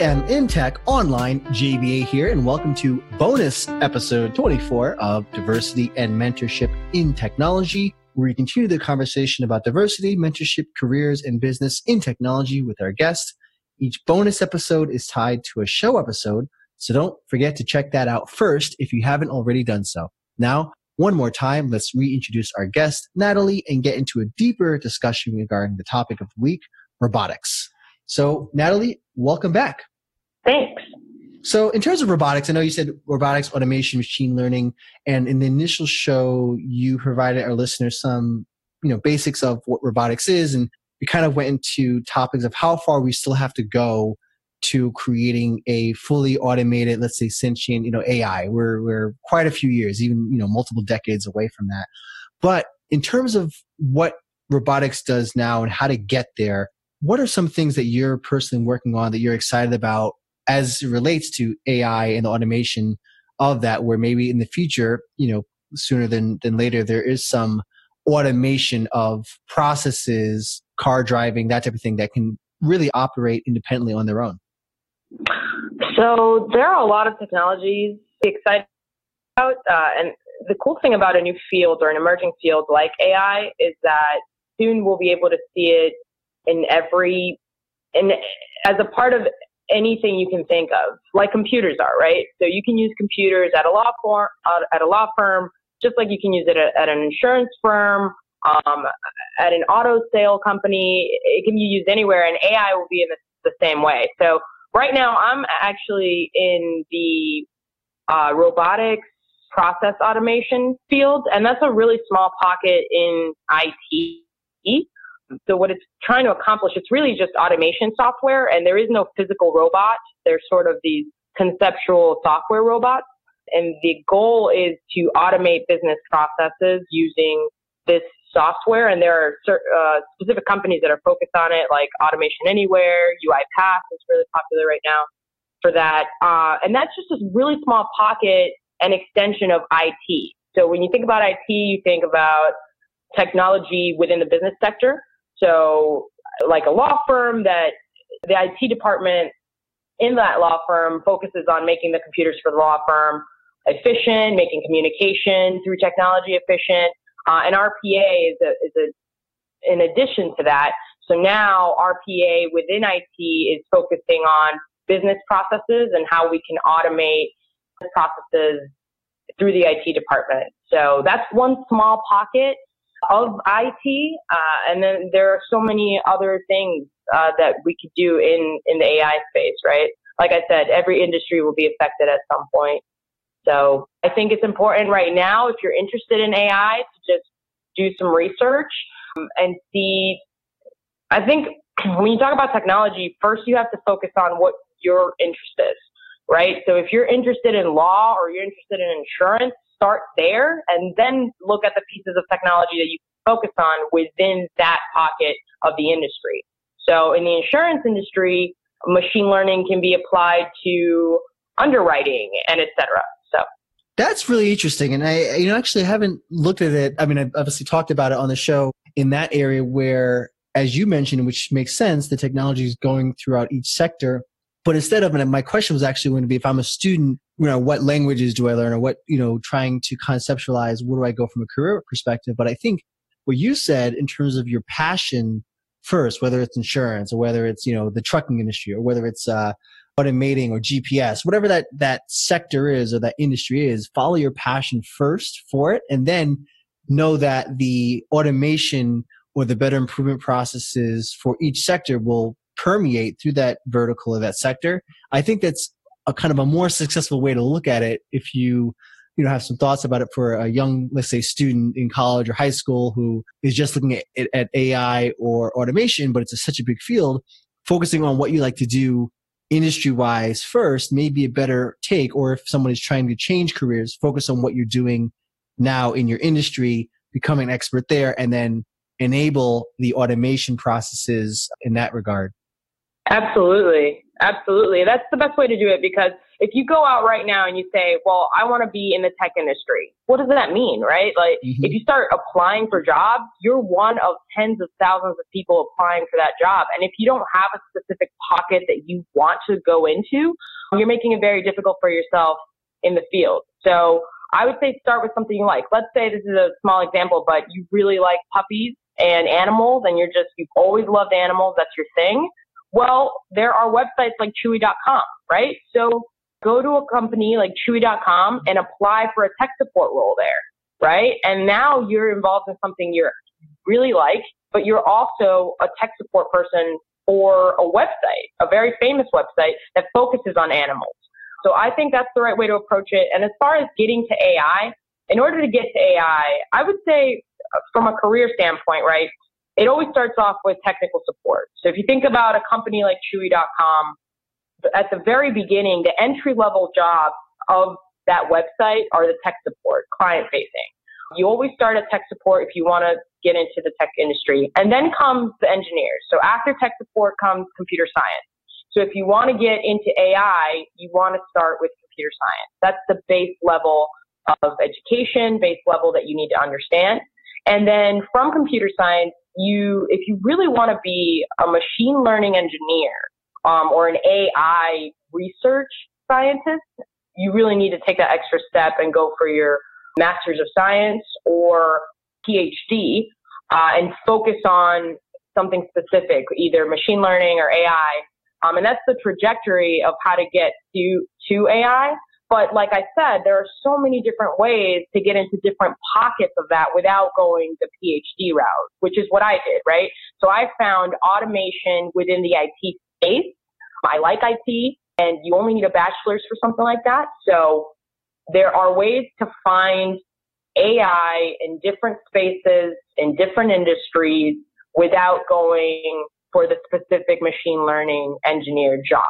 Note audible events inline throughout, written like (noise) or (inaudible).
am InTech Online, JBA here, and welcome to bonus episode 24 of Diversity and Mentorship in Technology, where we continue the conversation about diversity, mentorship, careers, and business in technology with our guests. Each bonus episode is tied to a show episode, so don't forget to check that out first if you haven't already done so. Now, one more time, let's reintroduce our guest, Natalie, and get into a deeper discussion regarding the topic of the week, robotics. So, Natalie, welcome back. Thanks. So, in terms of robotics, I know you said robotics, automation, machine learning, and in the initial show, you provided our listeners some, you know, basics of what robotics is, and we kind of went into topics of how far we still have to go to creating a fully automated, let's say, sentient, you know, AI. We're we're quite a few years, even you know, multiple decades away from that. But in terms of what robotics does now and how to get there, what are some things that you're personally working on that you're excited about as it relates to AI and the automation of that, where maybe in the future, you know, sooner than, than later, there is some automation of processes, car driving, that type of thing that can really operate independently on their own? So there are a lot of technologies excited about, uh, and the cool thing about a new field or an emerging field like AI is that soon we'll be able to see it in every in as a part of anything you can think of, like computers are, right? So you can use computers at a law firm, at a law firm, just like you can use it at, an insurance firm, um, at an auto sale company. It can be used anywhere, and AI will be in the, the same way. So right now, I'm actually in the uh, robotics process automation field, and that's a really small pocket in IT. So what it's trying to accomplish, it's really just automation software, and there is no physical robot. There's sort of these conceptual software robots, and the goal is to automate business processes using this software. And there are uh, specific companies that are focused on it, like Automation Anywhere, UiPath is really popular right now for that. Uh, and that's just a really small pocket and extension of IT. So when you think about IT, you think about technology within the business sector. So, like a law firm that the IT department in that law firm focuses on making the computers for the law firm efficient, making communication through technology efficient. Uh, and RPA is a, is a, in addition to that. So now RPA within IT is focusing on business processes and how we can automate processes through the IT department. So that's one small pocket of IT, uh, and then there are so many other things uh, that we could do in in the AI space, right? Like I said, every industry will be affected at some point. So I think it's important right now, if you're interested in AI, to just do some research um, and see. I think when you talk about technology, first you have to focus on what your interest is, right? So if you're interested in law or you're interested in insurance, start there and then look at the pieces of technology that you focus on within that pocket of the industry. So in the insurance industry, machine learning can be applied to underwriting and et cetera. So that's really interesting. And I, you know, actually haven't looked at it. I mean, I've obviously talked about it on the show in that area where, as you mentioned, which makes sense, the technology is going throughout each sector. But instead of, and my question was actually going to be if I'm a student you know what languages do i learn or what you know trying to conceptualize where do i go from a career perspective? But i think what you said in terms of your passion first whether it's insurance or whether it's you know the trucking industry or whether it's uh, automating or gps whatever that that sector is or that industry is follow your passion first for it and then know that the automation or the better improvement processes for each sector will permeate through that vertical of that sector i think that's a kind of a more successful way to look at it if you you know have some thoughts about it for a young let's say student in college or high school who is just looking at, at ai or automation but it's a, such a big field focusing on what you like to do industry wise first may be a better take or if someone is trying to change careers focus on what you're doing now in your industry become an expert there and then enable the automation processes in that regard absolutely Absolutely. That's the best way to do it because if you go out right now and you say, well, I want to be in the tech industry, what does that mean, right? Like, mm-hmm. if you start applying for jobs, you're one of tens of thousands of people applying for that job. And if you don't have a specific pocket that you want to go into, you're making it very difficult for yourself in the field. So I would say start with something you like. Let's say this is a small example, but you really like puppies and animals and you're just, you've always loved animals, that's your thing. Well, there are websites like Chewy.com, right? So go to a company like Chewy.com and apply for a tech support role there, right? And now you're involved in something you really like, but you're also a tech support person for a website, a very famous website that focuses on animals. So I think that's the right way to approach it. And as far as getting to AI, in order to get to AI, I would say from a career standpoint, right, it always starts off with technical support. So if you think about a company like Chewy.com, at the very beginning, the entry level jobs of that website are the tech support, client facing. You always start at tech support if you want to get into the tech industry. And then comes the engineers. So after tech support comes computer science. So if you want to get into AI, you want to start with computer science. That's the base level of education, base level that you need to understand. And then from computer science, you, if you really want to be a machine learning engineer um, or an AI research scientist, you really need to take that extra step and go for your master's of science or PhD uh, and focus on something specific, either machine learning or AI. Um, and that's the trajectory of how to get to, to AI. But like I said, there are so many different ways to get into different pockets of that without going the PhD route, which is what I did, right? So I found automation within the IT space. I like IT and you only need a bachelor's for something like that. So there are ways to find AI in different spaces, in different industries without going for the specific machine learning engineer job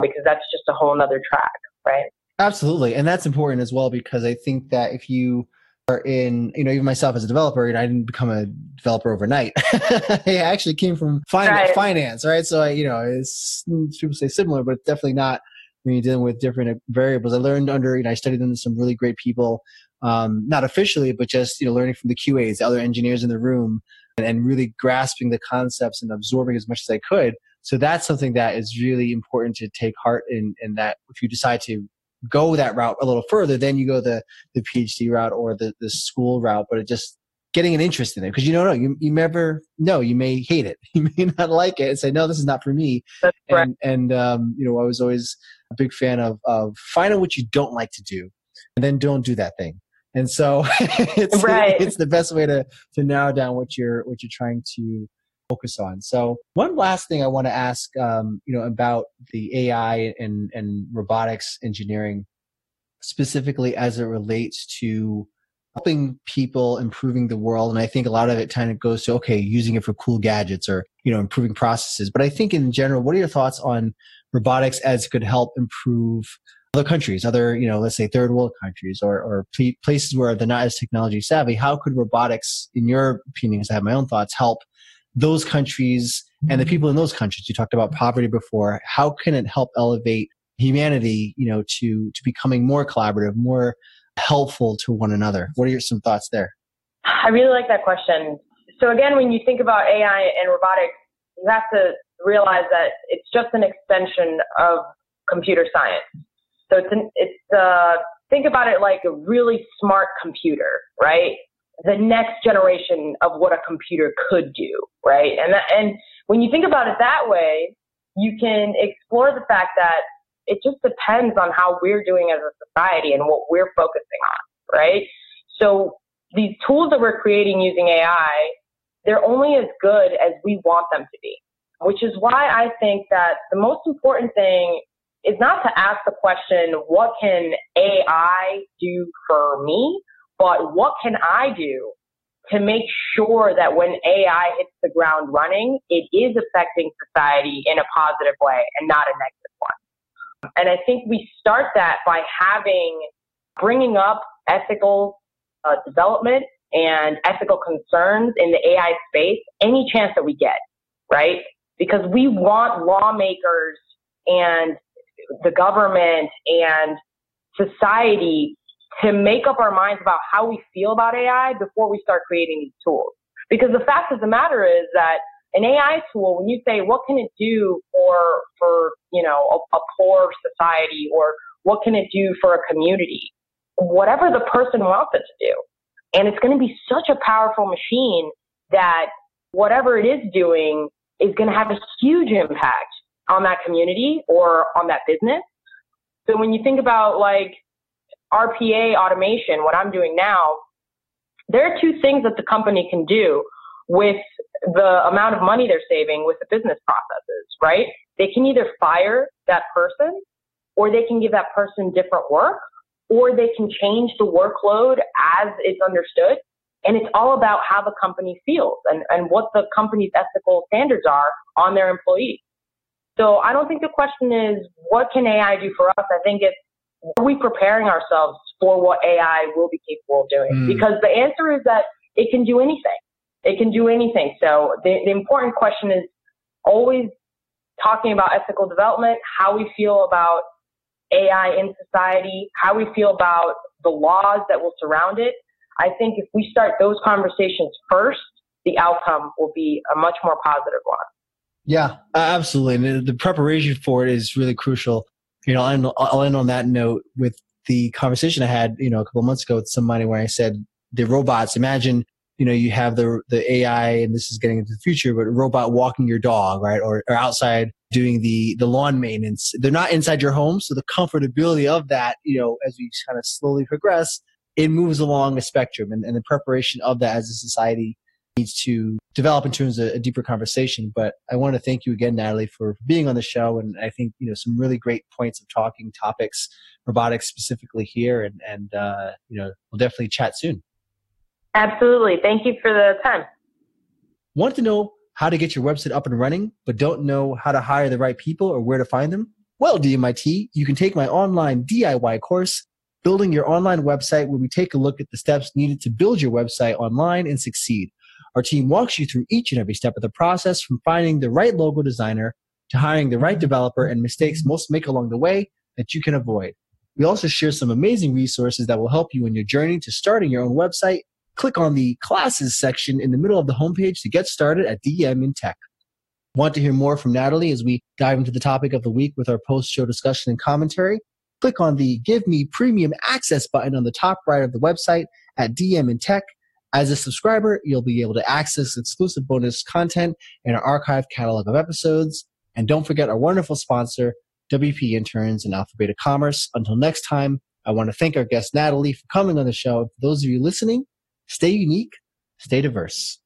because that's just a whole nother track, right? Absolutely. And that's important as well because I think that if you are in, you know, even myself as a developer, and I didn't become a developer overnight. (laughs) I actually came from finance, right. finance, right? So, I, you know, it's people say similar, but definitely not when you're dealing with different variables. I learned under, you know, I studied under some really great people, um, not officially, but just, you know, learning from the QAs, the other engineers in the room, and, and really grasping the concepts and absorbing as much as I could. So that's something that is really important to take heart in, in that if you decide to go that route a little further, then you go the, the PhD route or the, the school route, but it just getting an interest in it. Because you don't know you, you never know you may hate it (laughs) you may not like it and say no this is not for me. That's and and um, you know i was always a big fan of of finding what you don't like to do and then don't do that thing. And so (laughs) it's right. it's the best way to to narrow down what you're what you're trying to focus on. So one last thing I want to ask, um, you know, about the AI and, and robotics engineering, specifically as it relates to helping people improving the world. And I think a lot of it kind of goes to, okay, using it for cool gadgets or, you know, improving processes. But I think in general, what are your thoughts on robotics as it could help improve other countries, other, you know, let's say third world countries or, or places where they're not as technology savvy? How could robotics, in your opinion, as I have my own thoughts, help those countries and the people in those countries. You talked about poverty before. How can it help elevate humanity you know to to becoming more collaborative more helpful to one another? What are your some thoughts there? I really like that question. So again when you think about ai and robotics you have to realize that it's just an extension of computer science. So it's an, it's uh think about it like a really smart computer right the next generation of what a computer could do, right? And that, and when you think about it that way, you can explore the fact that it just depends on how we're doing as a society and what we're focusing on, right? So these tools that we're creating using AI, they're only as good as we want them to be, which is why I think that the most important thing is not to ask the question, what can AI do for me? But what can I do to make sure that when AI hits the ground running, it is affecting society in a positive way and not a negative one? And I think we start that by having, bringing up ethical uh, development and ethical concerns in the AI space any chance that we get, right? Because we want lawmakers and the government and society to make up our minds about how we feel about AI before we start creating these tools. Because the fact of the matter is that an AI tool, when you say what can it do for for you know a, a poor society or what can it do for a community, whatever the person wants it to do, and it's going to be such a powerful machine that whatever it is doing is going to have a huge impact on that community or on that business. So when you think about like RPA automation, what I'm doing now, there are two things that the company can do with the amount of money they're saving with the business processes, right? They can either fire that person or they can give that person different work or they can change the workload as it's understood. And it's all about how the company feels and, and what the company's ethical standards are on their employees. So I don't think the question is what can AI do for us? I think it's are we preparing ourselves for what AI will be capable of doing? Mm. Because the answer is that it can do anything. It can do anything. So the, the important question is always talking about ethical development, how we feel about AI in society, how we feel about the laws that will surround it. I think if we start those conversations first, the outcome will be a much more positive one. Yeah, absolutely. And the preparation for it is really crucial. You know, I'll end on that note with the conversation I had, you know, a couple months ago with somebody where I said the robots. Imagine, you know, you have the the AI, and this is getting into the future, but a robot walking your dog, right, or, or outside doing the the lawn maintenance. They're not inside your home, so the comfortability of that, you know, as we kind of slowly progress, it moves along a spectrum, and, and the preparation of that as a society needs to develop into of a deeper conversation. But I want to thank you again, Natalie, for being on the show. And I think, you know, some really great points of talking topics, robotics specifically here. And, and uh, you know, we'll definitely chat soon. Absolutely. Thank you for the time. Want to know how to get your website up and running, but don't know how to hire the right people or where to find them? Well, DMIT, you can take my online DIY course, Building Your Online Website, where we take a look at the steps needed to build your website online and succeed. Our team walks you through each and every step of the process from finding the right logo designer to hiring the right developer and mistakes most make along the way that you can avoid. We also share some amazing resources that will help you in your journey to starting your own website. Click on the classes section in the middle of the homepage to get started at DM in Tech. Want to hear more from Natalie as we dive into the topic of the week with our post show discussion and commentary? Click on the Give Me Premium Access button on the top right of the website at DM in Tech as a subscriber, you'll be able to access exclusive bonus content in our archive catalog of episodes. And don't forget our wonderful sponsor, WP Interns and Alpha Beta Commerce. Until next time, I want to thank our guest Natalie for coming on the show. For those of you listening, stay unique, stay diverse.